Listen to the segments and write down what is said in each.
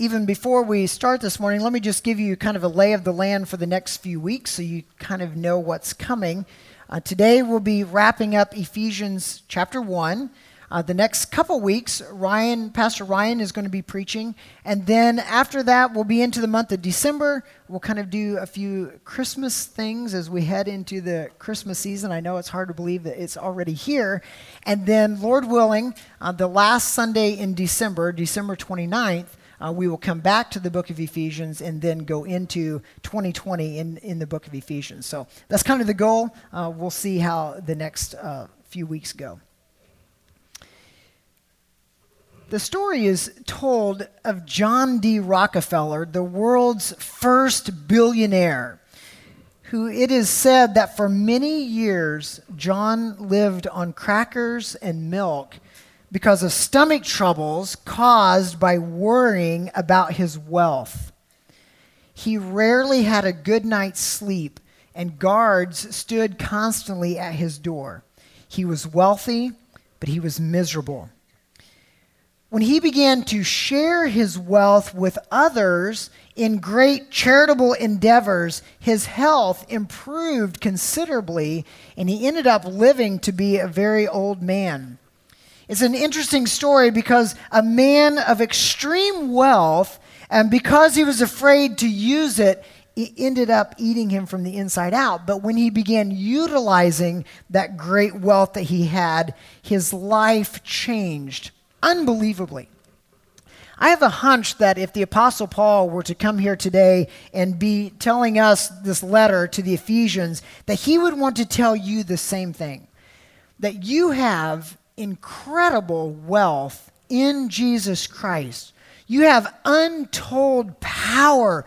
even before we start this morning, let me just give you kind of a lay of the land for the next few weeks so you kind of know what's coming. Uh, today we'll be wrapping up Ephesians chapter 1. Uh, the next couple weeks, Ryan, Pastor Ryan is going to be preaching. And then after that, we'll be into the month of December. We'll kind of do a few Christmas things as we head into the Christmas season. I know it's hard to believe that it's already here. And then, Lord willing, uh, the last Sunday in December, December 29th, uh, we will come back to the book of Ephesians and then go into 2020 in, in the book of Ephesians. So that's kind of the goal. Uh, we'll see how the next uh, few weeks go. The story is told of John D. Rockefeller, the world's first billionaire, who it is said that for many years John lived on crackers and milk because of stomach troubles caused by worrying about his wealth. He rarely had a good night's sleep, and guards stood constantly at his door. He was wealthy, but he was miserable. When he began to share his wealth with others in great charitable endeavors, his health improved considerably, and he ended up living to be a very old man. It's an interesting story because a man of extreme wealth, and because he was afraid to use it, it ended up eating him from the inside out. But when he began utilizing that great wealth that he had, his life changed unbelievably. I have a hunch that if the Apostle Paul were to come here today and be telling us this letter to the Ephesians, that he would want to tell you the same thing. That you have incredible wealth in Jesus Christ. You have untold power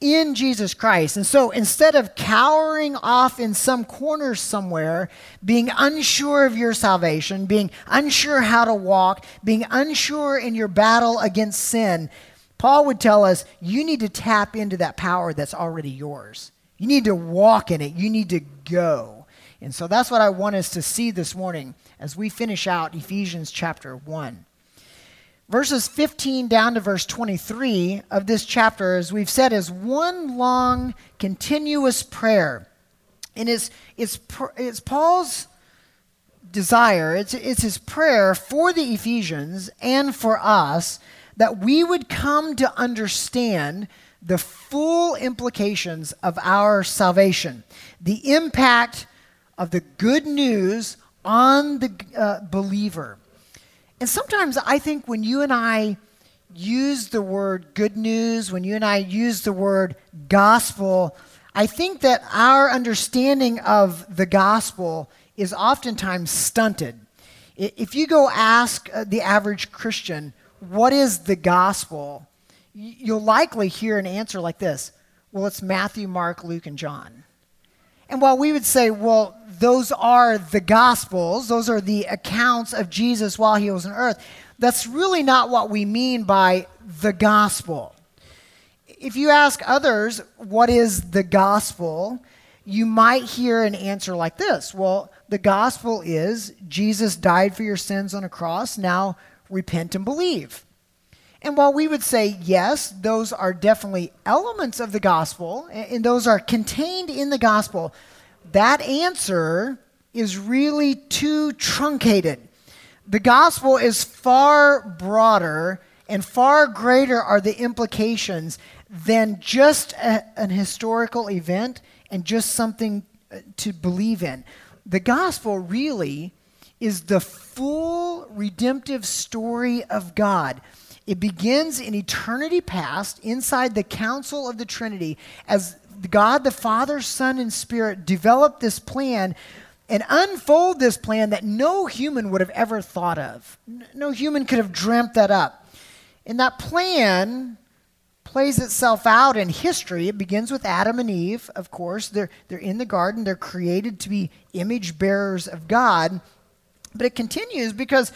in Jesus Christ. And so instead of cowering off in some corner somewhere, being unsure of your salvation, being unsure how to walk, being unsure in your battle against sin, Paul would tell us you need to tap into that power that's already yours. You need to walk in it. You need to go. And so that's what I want us to see this morning as we finish out Ephesians chapter 1. Verses 15 down to verse 23 of this chapter, as we've said, is one long, continuous prayer. And it's, it's, it's Paul's desire, it's, it's his prayer for the Ephesians and for us that we would come to understand the full implications of our salvation, the impact of the good news on the uh, believer. And sometimes I think when you and I use the word good news, when you and I use the word gospel, I think that our understanding of the gospel is oftentimes stunted. If you go ask uh, the average Christian, what is the gospel? You'll likely hear an answer like this Well, it's Matthew, Mark, Luke, and John. And while we would say, well, those are the Gospels, those are the accounts of Jesus while he was on earth, that's really not what we mean by the gospel. If you ask others, what is the gospel? You might hear an answer like this Well, the gospel is Jesus died for your sins on a cross, now repent and believe. And while we would say, yes, those are definitely elements of the gospel, and those are contained in the gospel, that answer is really too truncated. The gospel is far broader and far greater are the implications than just a, an historical event and just something uh, to believe in. The gospel really is the full redemptive story of God. It begins in eternity past inside the council of the Trinity as God the Father, Son, and Spirit developed this plan and unfold this plan that no human would have ever thought of. No human could have dreamt that up. And that plan plays itself out in history. It begins with Adam and Eve, of course. They're, they're in the garden, they're created to be image bearers of God. But it continues because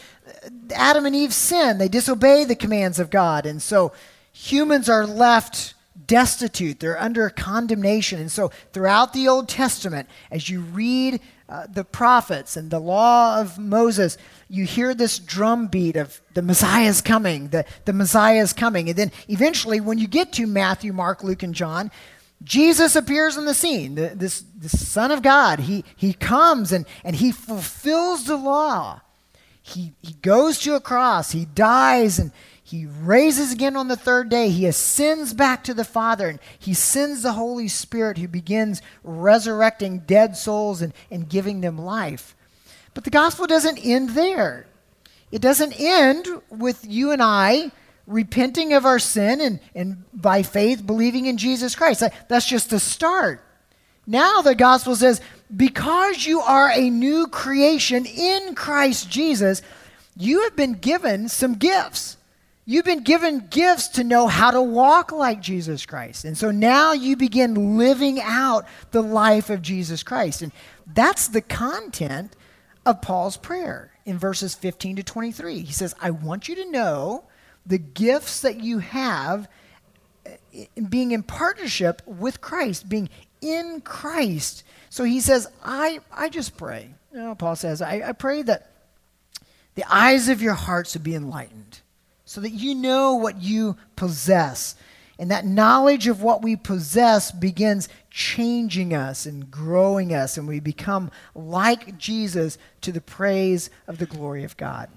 Adam and Eve sin. They disobey the commands of God. And so humans are left destitute, they're under condemnation. And so, throughout the Old Testament, as you read uh, the prophets and the law of Moses, you hear this drumbeat of the Messiah is coming, the, the Messiah is coming. And then eventually, when you get to Matthew, Mark, Luke, and John, Jesus appears on the scene, the, this, this Son of God. He, he comes and, and he fulfills the law. He, he goes to a cross, he dies, and he raises again on the third day. He ascends back to the Father, and he sends the Holy Spirit who begins resurrecting dead souls and, and giving them life. But the gospel doesn't end there. It doesn't end with you and I repenting of our sin and, and by faith believing in Jesus Christ. That's just the start. Now the gospel says, because you are a new creation in Christ Jesus, you have been given some gifts. You've been given gifts to know how to walk like Jesus Christ. And so now you begin living out the life of Jesus Christ. And that's the content of Paul's prayer in verses 15 to 23. He says, I want you to know the gifts that you have being in partnership with Christ, being in Christ. So he says, I, I just pray. You know, Paul says, I, I pray that the eyes of your hearts would be enlightened so that you know what you possess. And that knowledge of what we possess begins changing us and growing us, and we become like Jesus to the praise of the glory of God.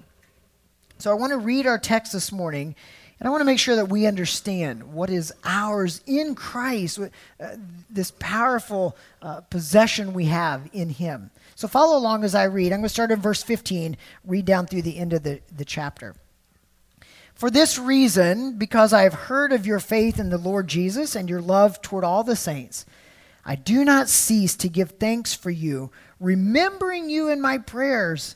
So I want to read our text this morning, and I want to make sure that we understand what is ours in Christ, uh, this powerful uh, possession we have in Him. So follow along as I read. I'm going to start in verse 15, read down through the end of the, the chapter. For this reason, because I have heard of your faith in the Lord Jesus and your love toward all the saints, I do not cease to give thanks for you, remembering you in my prayers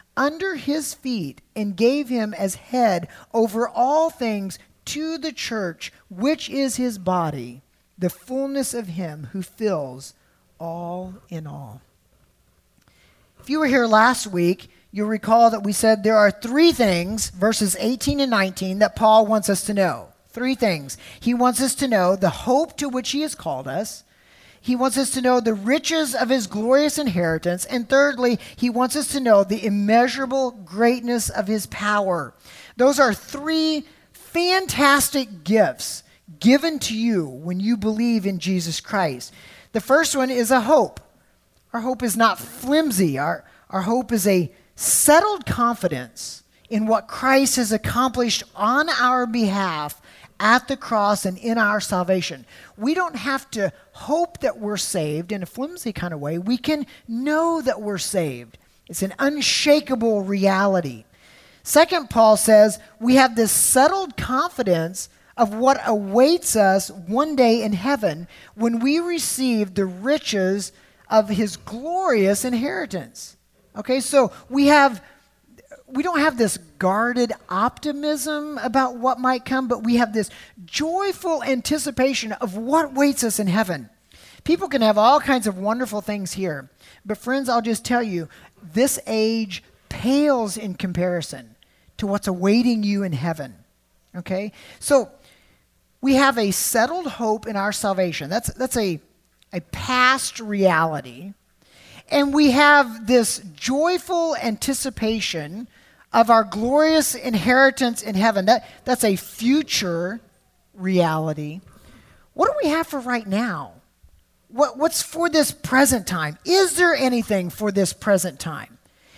under his feet and gave him as head over all things to the church, which is his body, the fullness of him who fills all in all. If you were here last week, you'll recall that we said there are three things, verses 18 and 19, that Paul wants us to know. Three things. He wants us to know the hope to which he has called us. He wants us to know the riches of his glorious inheritance. And thirdly, he wants us to know the immeasurable greatness of his power. Those are three fantastic gifts given to you when you believe in Jesus Christ. The first one is a hope. Our hope is not flimsy, our, our hope is a settled confidence in what Christ has accomplished on our behalf at the cross and in our salvation. We don't have to hope that we're saved in a flimsy kind of way. We can know that we're saved. It's an unshakable reality. Second, Paul says we have this settled confidence of what awaits us one day in heaven when we receive the riches of his glorious inheritance. Okay, so we have we don't have this guarded optimism about what might come, but we have this joyful anticipation of what waits us in heaven. People can have all kinds of wonderful things here, but friends, I'll just tell you, this age pales in comparison to what's awaiting you in heaven. Okay? So, we have a settled hope in our salvation. That's, that's a, a past reality. And we have this joyful anticipation of our glorious inheritance in heaven. That, that's a future reality. What do we have for right now? What, what's for this present time? Is there anything for this present time?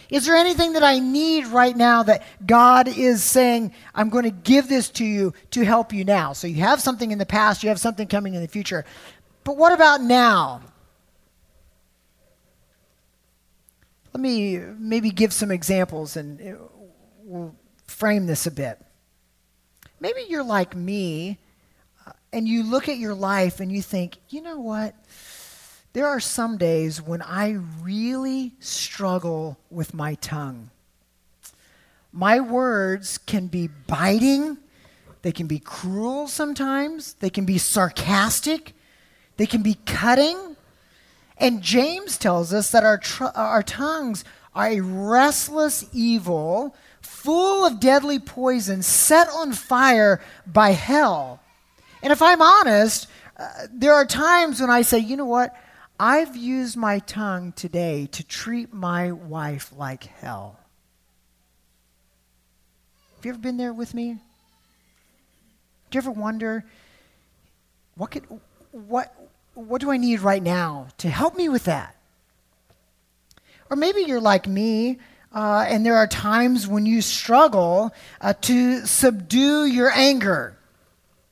Is there anything that I need right now that God is saying, I'm going to give this to you to help you now? So you have something in the past, you have something coming in the future. But what about now? Let me maybe give some examples and frame this a bit. Maybe you're like me uh, and you look at your life and you think, you know what? There are some days when I really struggle with my tongue. My words can be biting, they can be cruel sometimes, they can be sarcastic, they can be cutting. And James tells us that our, tr- our tongues are a restless evil, full of deadly poison, set on fire by hell. And if I'm honest, uh, there are times when I say, you know what? I've used my tongue today to treat my wife like hell. Have you ever been there with me? Do you ever wonder what could what what do I need right now to help me with that? Or maybe you're like me, uh, and there are times when you struggle uh, to subdue your anger.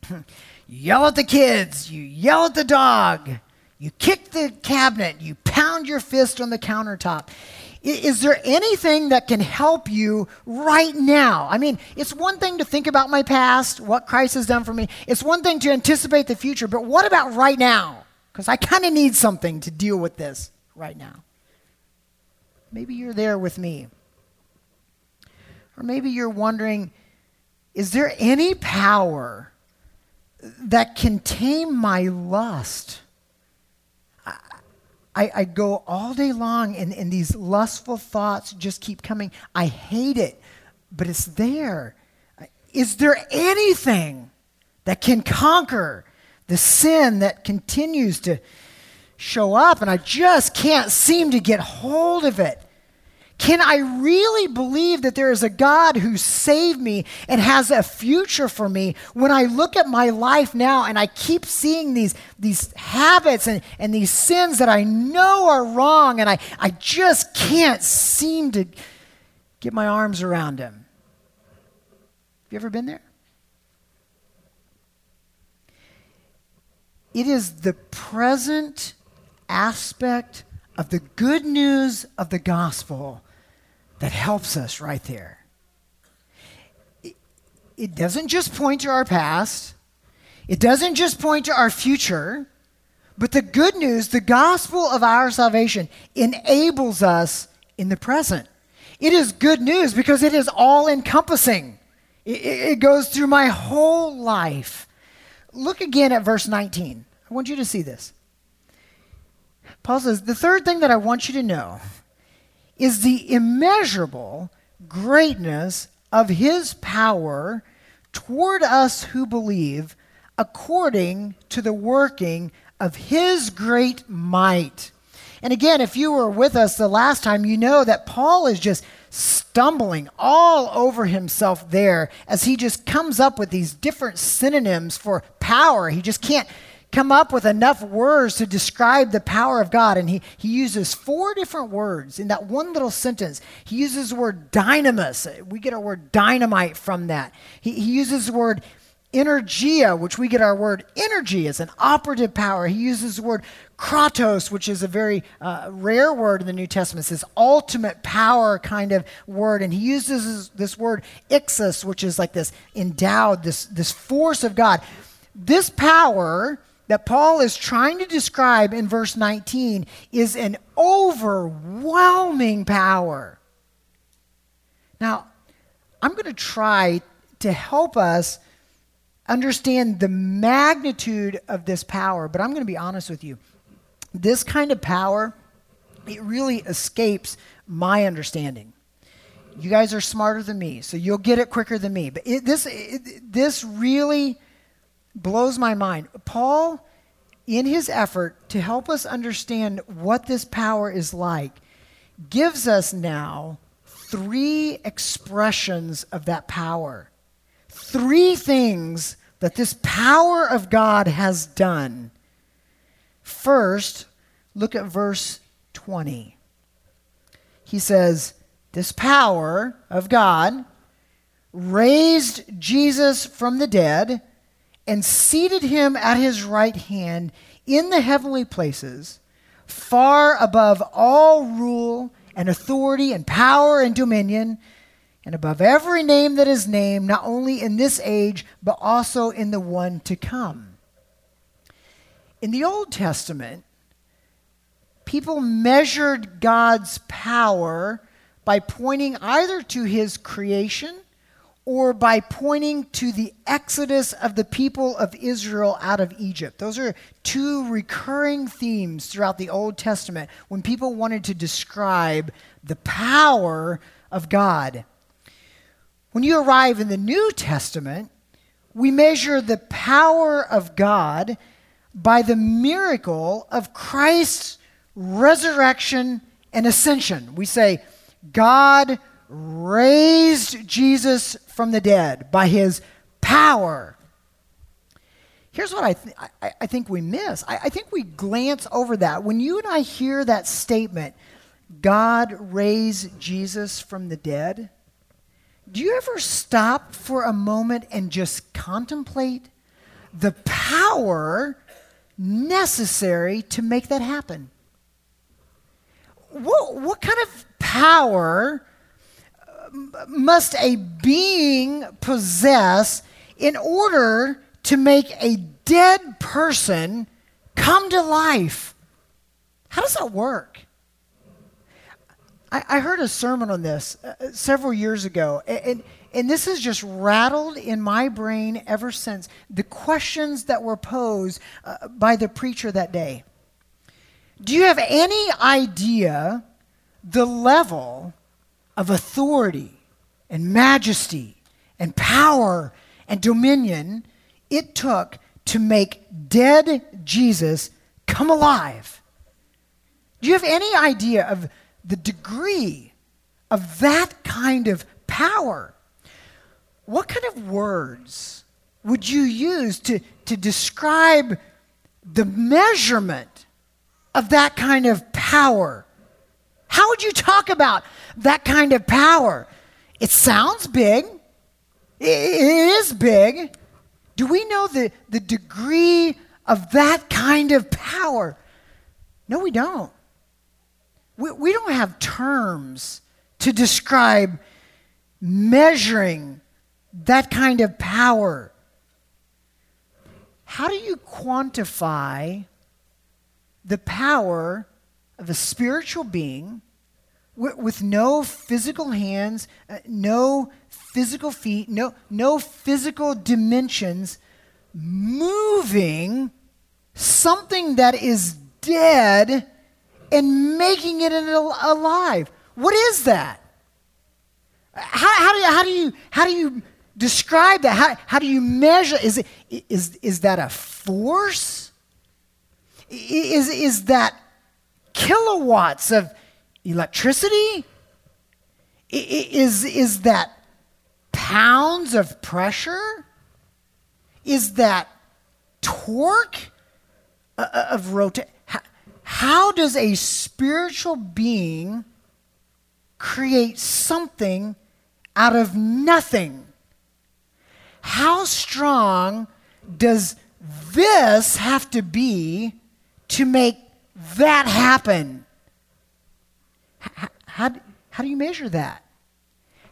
you yell at the kids, you yell at the dog, you kick the cabinet, you pound your fist on the countertop. Is there anything that can help you right now? I mean, it's one thing to think about my past, what Christ has done for me. It's one thing to anticipate the future, but what about right now? Because I kind of need something to deal with this right now. Maybe you're there with me. Or maybe you're wondering is there any power that can tame my lust? I, I go all day long and, and these lustful thoughts just keep coming. I hate it, but it's there. Is there anything that can conquer the sin that continues to show up and I just can't seem to get hold of it? Can I really believe that there is a God who saved me and has a future for me when I look at my life now and I keep seeing these, these habits and, and these sins that I know are wrong and I, I just can't seem to get my arms around him? Have you ever been there? It is the present aspect of the good news of the gospel that helps us right there. It, doesn't just point to our past, it doesn't just point to our future, but the good news, the gospel of our salvation, enables us in the present. It is good news because it is all encompassing. It, goes through my whole life. Look again at verse 19. I want you to see this. Paul says, The third thing that I want you to know is the immeasurable greatness of his power toward us who believe according to the working of his great might. And again, if you were with us the last time, you know that Paul is just stumbling all over himself there as he just comes up with these different synonyms for power. He just can't come up with enough words to describe the power of God. And he, he uses four different words in that one little sentence. He uses the word dynamis. We get our word dynamite from that. He, he uses the word energia, which we get our word energy as an operative power. He uses the word kratos, which is a very uh, rare word in the New Testament. It's this ultimate power kind of word. And he uses this word ixus, which is like this endowed, this, this force of God. This power that Paul is trying to describe in verse 19 is an overwhelming power. Now, I'm going to try to help us understand the magnitude of this power, but I'm going to be honest with you. This kind of power, it really escapes my understanding. You guys are smarter than me, so you'll get it quicker than me. But it, this, it, this really blows my mind. Paul, in his effort to help us understand what this power is like, gives us now three expressions of that power. Three things that this power of God has done. First, look at verse 20. He says, this power of God, raised Jesus from the dead, and seated him at his right hand in the heavenly places, far above all rule and authority and power and dominion, and above every name that is named, not only in this age, but also in the one to come. In the Old Testament, people measured God's power by pointing either to his creation or by pointing to the exodus of the people of Israel out of Egypt. Those are two recurring themes throughout the Old Testament when people wanted to describe the power of God. When you arrive in the New Testament, we measure the power of God by the miracle of Christ's resurrection and ascension. We say, God raised Jesus from the dead by his power. Here's what I, th- I, I, think we miss. I, I think we glance over that. When you and I hear that statement, God raised Jesus from the dead, do you ever stop for a moment and just contemplate the power necessary to make that happen? What, what kind of power must a being possess in order to make a dead person come to life? How does that work? I, I heard a sermon on this uh, several years ago, and, and, this has just rattled in my brain ever since. The questions that were posed uh, by the preacher that day. Do you have any idea the level of authority and majesty and power and dominion it took to make dead Jesus come alive. Do you have any idea of the degree of that kind of power? What kind of words would you use to, to describe the measurement of that kind of power? How would you talk about that kind of power? It sounds big. It is big. Do we know the, the degree of that kind of power? No, we don't. We, we don't have terms to describe measuring that kind of power. How do you quantify the power of a spiritual being with, with no physical hands, uh, no physical feet, no, no physical dimensions, moving something that is dead and making it alive. What is that? How, how, do, you, how, do, you, how do you describe that? How, how do you measure? Is, it, is, is that a force? Is, is that kilowatts of electricity? Is, is that pounds of pressure? Is that torque uh, uh, of rotation? How does a spiritual being create something out of nothing? How strong does this have to be to make that happen? How, how, how do you measure that?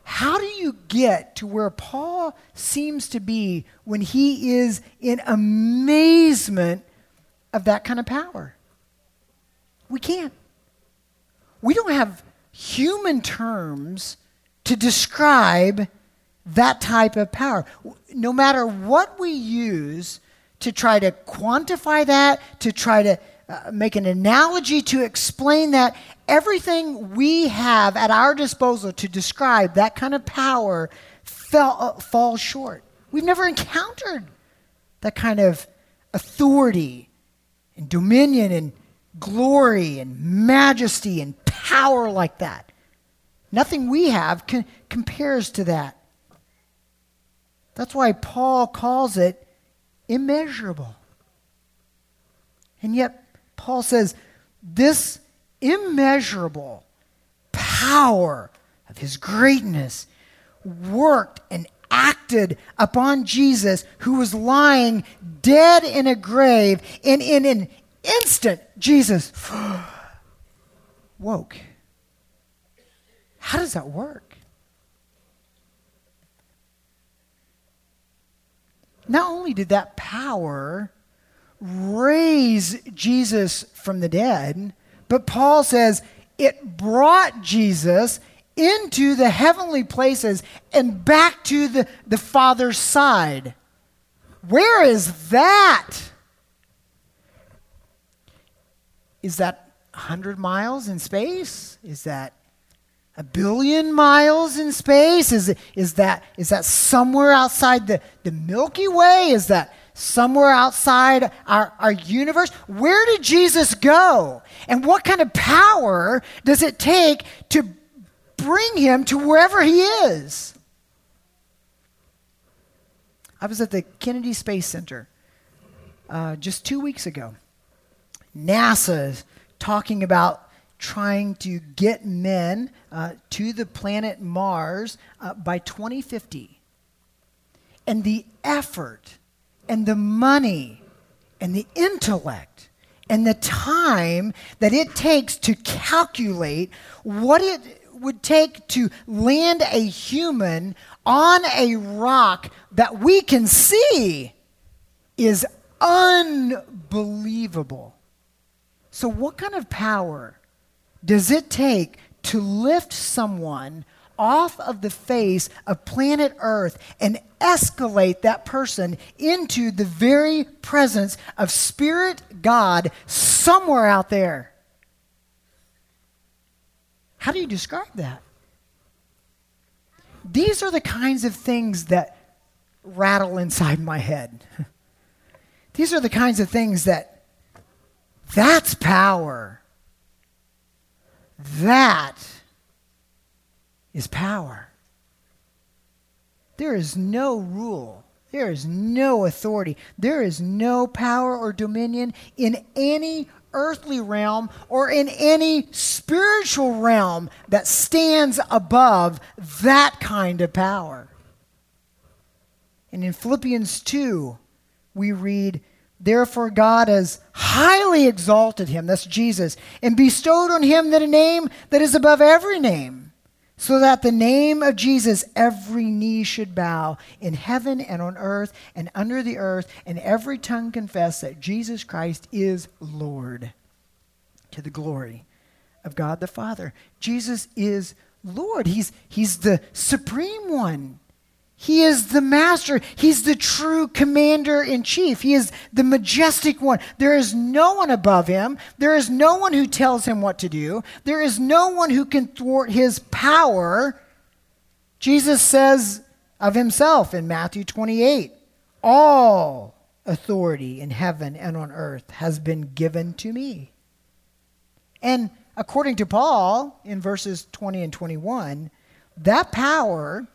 How do you get to where Paul seems to be when he is in amazement of that kind of power? We can't. We don't have human terms to describe that type of power. No matter what we use to try to quantify that, to try to uh, make an analogy to explain that, everything we have at our disposal to describe that kind of power fell, uh, falls short. We've never encountered that kind of authority and dominion and glory and majesty and power like that. Nothing we have can, compares to that. That's why Paul calls it immeasurable. And yet, Paul says this immeasurable power of his greatness worked and acted upon Jesus, who was lying dead in a grave. And in an instant, Jesus woke. How does that work? Not only did that power raise Jesus from the dead, but Paul says it brought Jesus into the heavenly places and back to the, the Father's side. Where is that? Is that 100 miles in space? Is that a billion miles in space? Is, is, that, is that somewhere outside the, the Milky Way? Is that somewhere outside our, our universe? Where did Jesus go? And what kind of power does it take to bring him to wherever he is? I was at the Kennedy Space Center uh, just two weeks ago. NASA is talking about trying to get men uh, to the planet Mars uh, by 2050. And the effort and the money and the intellect and the time that it takes to calculate what it would take to land a human on a rock that we can see is unbelievable. So, what kind of power does it take to lift someone off of the face of planet Earth and escalate that person into the very presence of Spirit God somewhere out there. How do you describe that? These are the kinds of things that rattle inside my head. These are the kinds of things that, that's power. That is power. There is no rule, there is no authority, there is no power or dominion in any earthly realm or in any spiritual realm that stands above that kind of power. And in Philippians 2, we read, Therefore, God has highly exalted him, that's Jesus, and bestowed on him the name that is above every name, so that the name of Jesus every knee should bow in heaven and on earth and under the earth, and every tongue confess that Jesus Christ is Lord to the glory of God the Father. Jesus is Lord, He's, he's the supreme one. He is the master. He's the true commander in chief. He is the majestic one. There is no one above him. There is no one who tells him what to do. There is no one who can thwart his power. Jesus says of himself in Matthew 28 All authority in heaven and on earth has been given to me. And according to Paul in verses 20 and 21, that power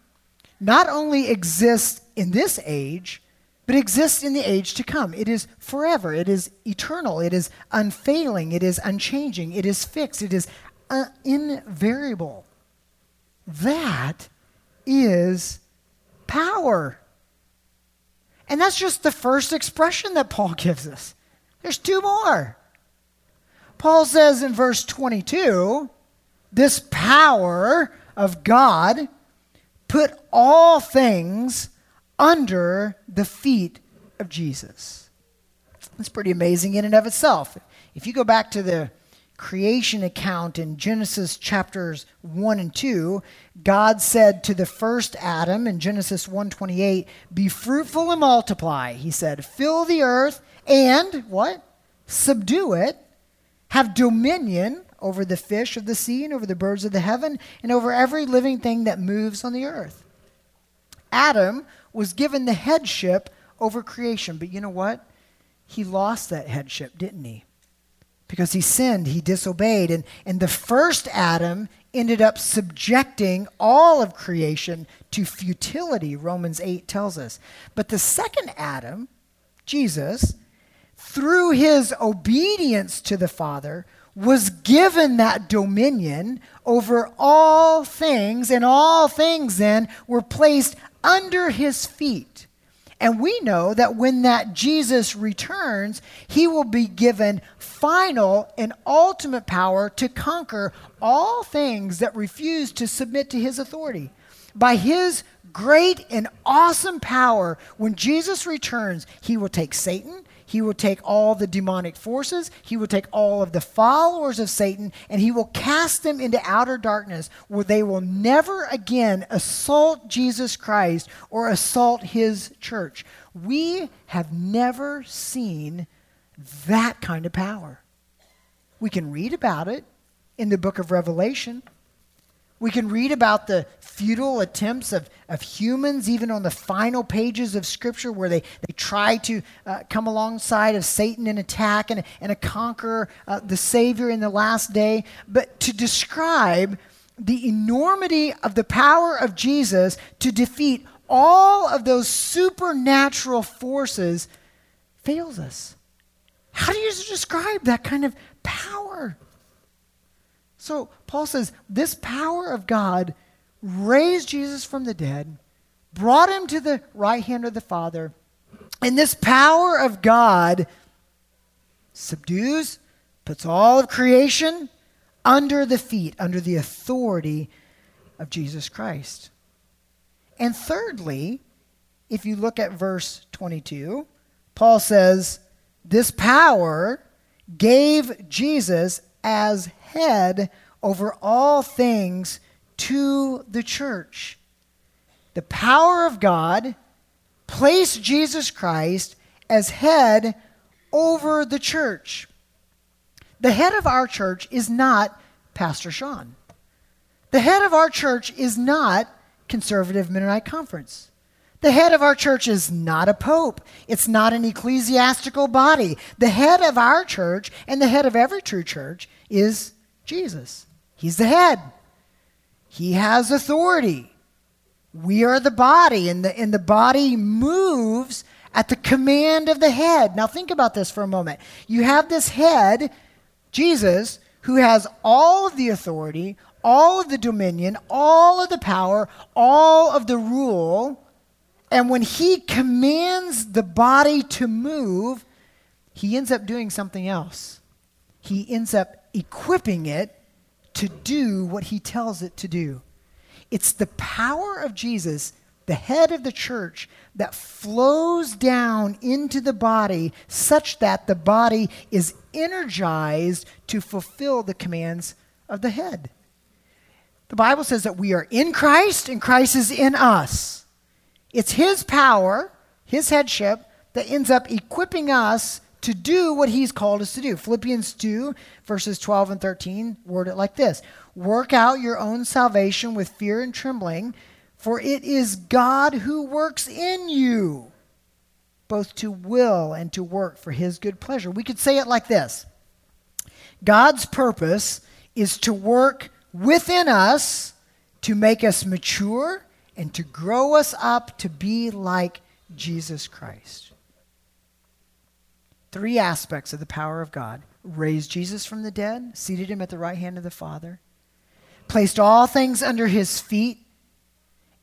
not only exists in this age, but exists in the age to come. It is forever, it is eternal, it is unfailing, it is unchanging, it is fixed, it is uh, invariable. That is power. And that's just the first expression that Paul gives us. There's two more. Paul says in verse 22 this power of God put all things under the feet of Jesus. That's pretty amazing in and of itself. If you go back to the creation account in Genesis chapters 1 and 2, God said to the first Adam in Genesis 1:28, "Be fruitful and multiply." He said, "Fill the earth and what? Subdue it, have dominion over the fish of the sea and over the birds of the heaven and over every living thing that moves on the earth. Adam was given the headship over creation, but you know what? He lost that headship, didn't he? Because he sinned, he disobeyed, and, and the first Adam ended up subjecting all of creation to futility, Romans 8 tells us. But the second Adam, Jesus, through his obedience to the Father, was given that dominion over all things, and all things then were placed under his feet. And we know that when that Jesus returns, he will be given final and ultimate power to conquer all things that refuse to submit to his authority. By his great and awesome power, when Jesus returns, he will take Satan, he will take all the demonic forces, he will take all of the followers of Satan, and he will cast them into outer darkness where they will never again assault Jesus Christ or assault his church. We have never seen that kind of power. We can read about it in the book of Revelation. We can read about the futile attempts of, of humans, even on the final pages of Scripture, where they, they try to uh, come alongside of Satan and attack and, and conquer uh, the Savior in the last day. But to describe the enormity of the power of Jesus to defeat all of those supernatural forces fails us. How do you describe that kind of power? So Paul says this power of God raised Jesus from the dead, brought him to the right hand of the Father, and this power of God subdues, puts all of creation under the feet, under the authority of Jesus Christ. And thirdly, if you look at verse 22, Paul says, This power gave Jesus as head over all things to the church. The power of God placed Jesus Christ as head over the church. The head of our church is not Pastor Shawn. The head of our church is not Conservative Mennonite Conference. The head of our church is not a pope. It's not an ecclesiastical body. The head of our church and the head of every true church is Jesus. He's the head. He has authority. We are the body, and the, and the body moves at the command of the head. Now, think about this for a moment. You have this head, Jesus, who has all of the authority, all of the dominion, all of the power, all of the rule. And when he commands the body to move, he ends up doing something else. He ends up equipping it to do what he tells it to do. It's the power of Jesus, the head of the church, that flows down into the body such that the body is energized to fulfill the commands of the head. The Bible says that we are in Christ and Christ is in us. It's his power, his headship, that ends up equipping us to do what he's called us to do. Philippians 2, verses 12 and 13, word it like this Work out your own salvation with fear and trembling, for it is God who works in you, both to will and to work for his good pleasure. We could say it like this God's purpose is to work within us to make us mature and to grow us up to be like Jesus Christ three aspects of the power of God raised Jesus from the dead, seated him at the right hand of the Father, placed all things under his feet,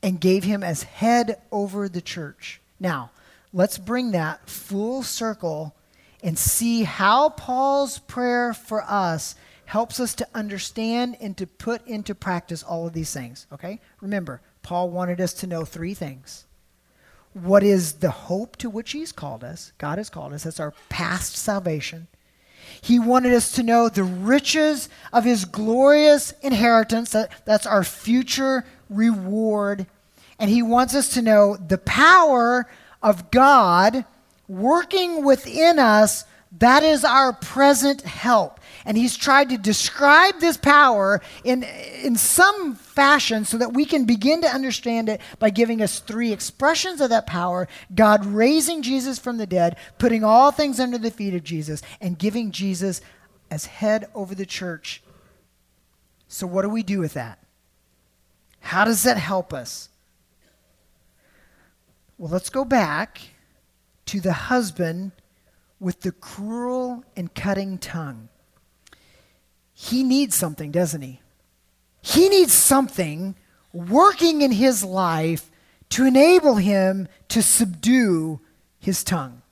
and gave him as head over the church. Now, let's bring that full circle and see how Paul's prayer for us helps us to understand and to put into practice all of these things. Okay? Remember, Paul wanted us to know three things what is the hope to which He's called us. God has called us. That's our past salvation. He wanted us to know the riches of His glorious inheritance. That, that's our future reward. And He wants us to know the power of God working within us. That is our present help. And he's tried to describe this power in, in some fashion so that we can begin to understand it by giving us three expressions of that power God raising Jesus from the dead, putting all things under the feet of Jesus, and giving Jesus as head over the church. So, what do we do with that? How does that help us? Well, let's go back to the husband with the cruel and cutting tongue. He needs something, doesn't he? He needs something working in his life to enable him to subdue his tongue.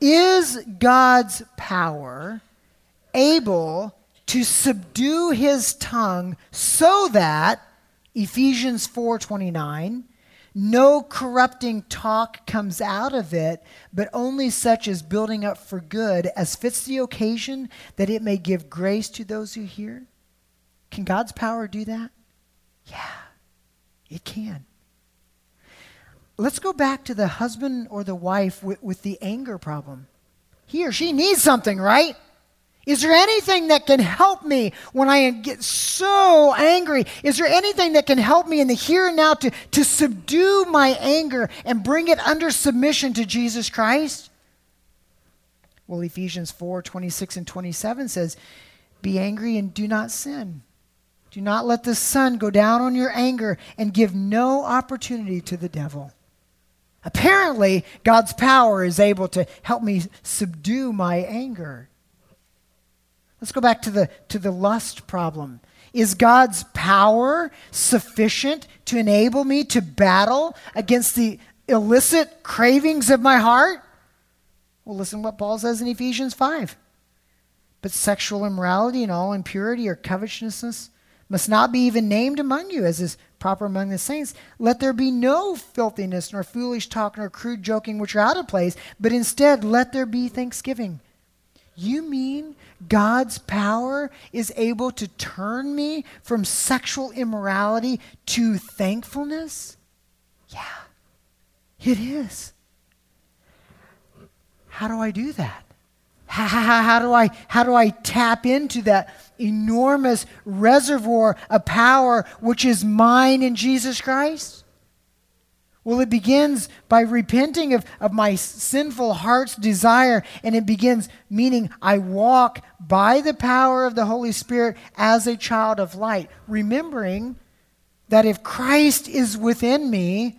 Is God's power able to subdue his tongue so that Ephesians 4:29 no corrupting talk comes out of it, but only such as building up for good, as fits the occasion, that it may give grace to those who hear? Can God's power do that? Yeah, it can. Let's go back to the husband or the wife with, with the anger problem. He or she needs something, right? Is there anything that can help me when I get so angry? Is there anything that can help me in the here and now to, to subdue my anger and bring it under submission to Jesus Christ? Well, Ephesians 4 26 and 27 says, Be angry and do not sin. Do not let the sun go down on your anger and give no opportunity to the devil. Apparently, God's power is able to help me subdue my anger. Let's go back to the, to the lust problem. Is God's power sufficient to enable me to battle against the illicit cravings of my heart? Well, listen what Paul says in Ephesians 5. But sexual immorality and all impurity or covetousness must not be even named among you, as is proper among the saints. Let there be no filthiness, nor foolish talk, nor crude joking, which are out of place, but instead let there be thanksgiving. You mean God's power is able to turn me from sexual immorality to thankfulness? Yeah, it is. How do I do that? How, how, do I, how do I tap into that enormous reservoir of power which is mine in Jesus Christ? Well, it begins by repenting of, of my sinful heart's desire, and it begins meaning I walk by the power of the Holy Spirit as a child of light, remembering that if Christ is within me,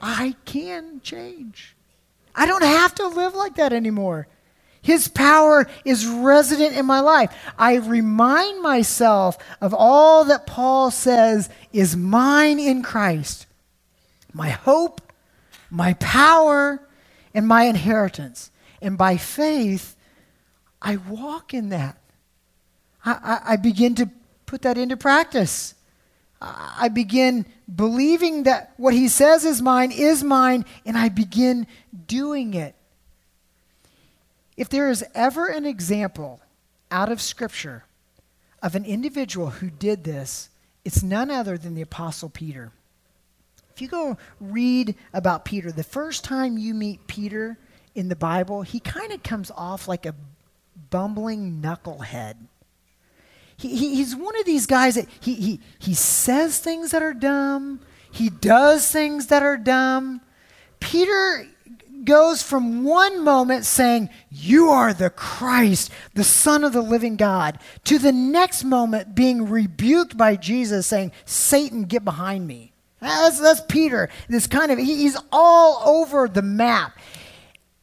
I can change. I don't have to live like that anymore. His power is resident in my life. I remind myself of all that Paul says is mine in Christ my hope, my power, and my inheritance. And by faith, I walk in that. I, I, I begin to put that into practice. I begin believing that what he says is mine is mine, and I begin doing it. If there is ever an example out of Scripture of an individual who did this, it's none other than the Apostle Peter. If you go read about Peter, the first time you meet Peter in the Bible, he kind of comes off like a bumbling knucklehead. He, he, he's one of these guys that he, he, he says things that are dumb, he does things that are dumb. Peter goes from one moment saying, You are the Christ, the Son of the living God, to the next moment being rebuked by Jesus, saying, Satan, get behind me. Ah, that's, that's Peter. This kind of, he, he's all over the map.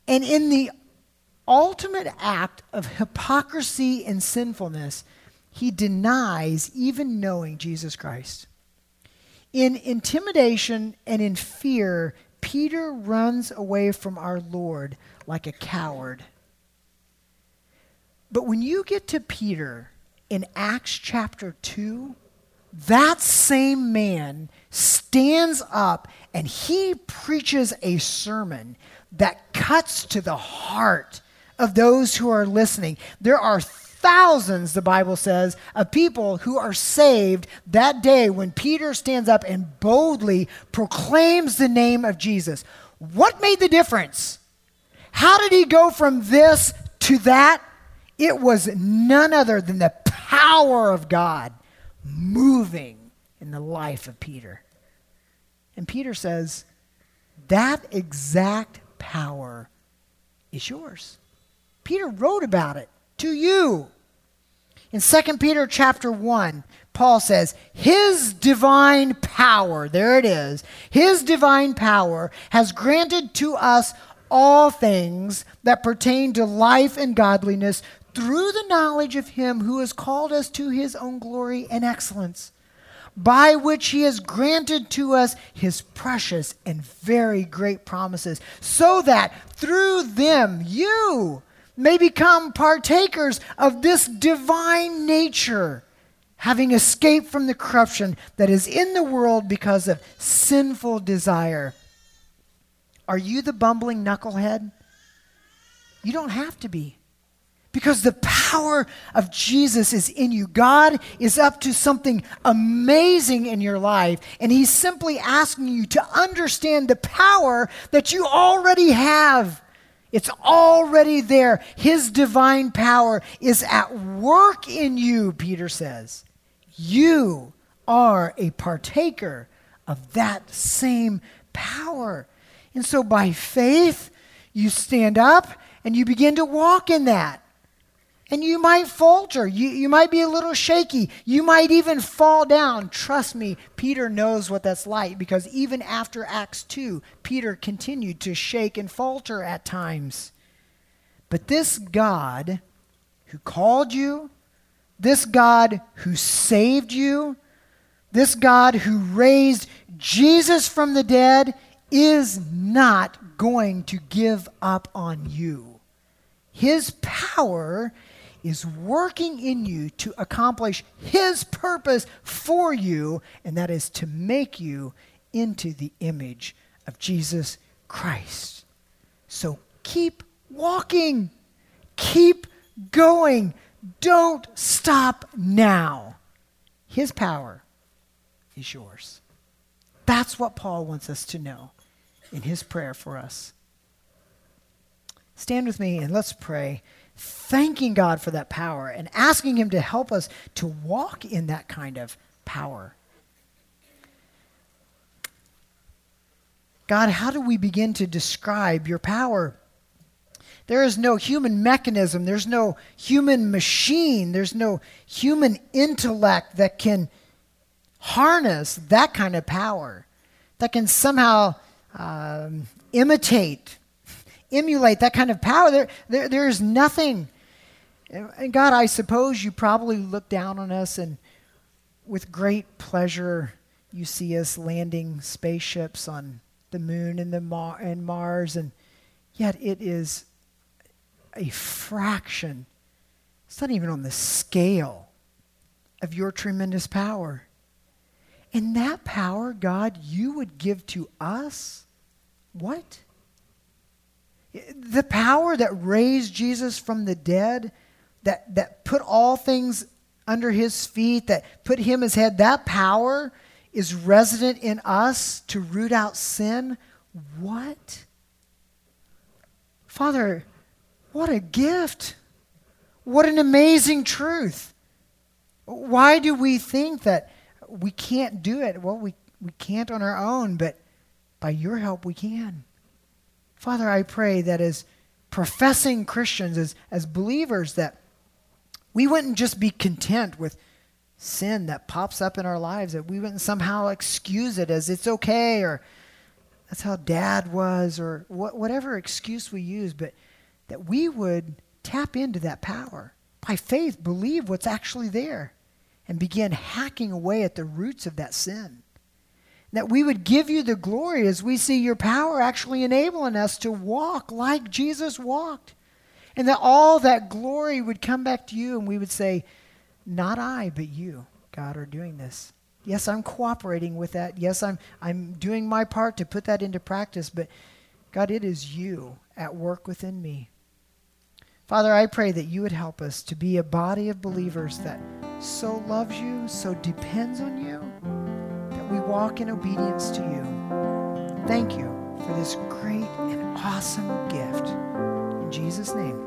And in the ultimate act of hypocrisy and sinfulness, he denies even knowing Jesus Christ. In intimidation and in fear, Peter runs away from our Lord like a coward. But when you get to Peter in Acts chapter 2, that same man stands up and he preaches a sermon that cuts to the heart of those who are listening. There are thousands, the Bible says, of people who are saved that day when Peter stands up and boldly proclaims the name of Jesus. What made the difference? How did he go from this to that? It was none other than the power of God moving in the life of Peter. And Peter says, that exact power is yours. Peter wrote about it to you. In 2 Peter chapter 1, Paul says, His divine power, there it is, His divine power has granted to us all things that pertain to life and godliness through the knowledge of him who has called us to his own glory and excellence, by which he has granted to us his precious and very great promises, so that through them you may become partakers of this divine nature, having escaped from the corruption that is in the world because of sinful desire. Are you the bumbling knucklehead? You don't have to be. Because the power of Jesus is in you. God is up to something amazing in your life, and He's simply asking you to understand the power that you already have. It's already there. His divine power is at work in you, Peter says. You are a partaker of that same power. And so by faith, you stand up and you begin to walk in that. And you might falter. You, you might be a little shaky. You might even fall down. Trust me, Peter knows what that's like because even after Acts 2, Peter continued to shake and falter at times. But this God who called you, this God who saved you, this God who raised Jesus from the dead is not going to give up on you. His power is working in you to accomplish His purpose for you, and that is to make you into the image of Jesus Christ. So keep walking, keep going. Don't stop now. His power is yours. That's what Paul wants us to know in his prayer for us. Stand with me and let's pray thanking God for that power and asking Him to help us to walk in that kind of power. God, how do we begin to describe your power? There is no human mechanism, there's no human machine, there's no human intellect that can harness that kind of power, that can somehow um, imitate emulate that kind of power. There, there, there's nothing. And God, I suppose you probably look down on us and with great pleasure you see us landing spaceships on the moon and the Mar- and Mars and yet it is a fraction. It's not even on the scale of your tremendous power. And that power, God, you would give to us what? The power that raised Jesus from the dead, that, that put all things under his feet, that put him as head, that power is resident in us to root out sin. What? Father, what a gift. What an amazing truth. Why do we think that we can't do it? Well, we, we can't on our own, but by your help we can. Father, I pray that as professing Christians, as, as believers, that we wouldn't just be content with sin that pops up in our lives, that we wouldn't somehow excuse it as it's okay or that's how dad was or wh- whatever excuse we use, but that we would tap into that power. By faith, believe what's actually there and begin hacking away at the roots of that sin that we would give you the glory as we see your power actually enabling us to walk like Jesus walked. And that all that glory would come back to you and we would say, Not I, but you, God, are doing this. Yes, I'm cooperating with that. Yes, I'm, I'm doing my part to put that into practice, but God, it is you at work within me. Father, I pray that you would help us to be a body of believers that so loves you, so depends on you we walk in obedience to you. Thank you for this great and awesome gift. In Jesus' name.